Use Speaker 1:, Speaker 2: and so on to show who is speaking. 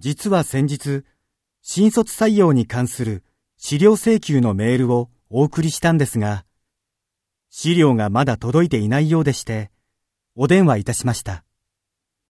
Speaker 1: 実は先日、新卒採用に関する資料請求のメールをお送りしたんですが、資料がまだ届いていないようでして、お電話いたしました。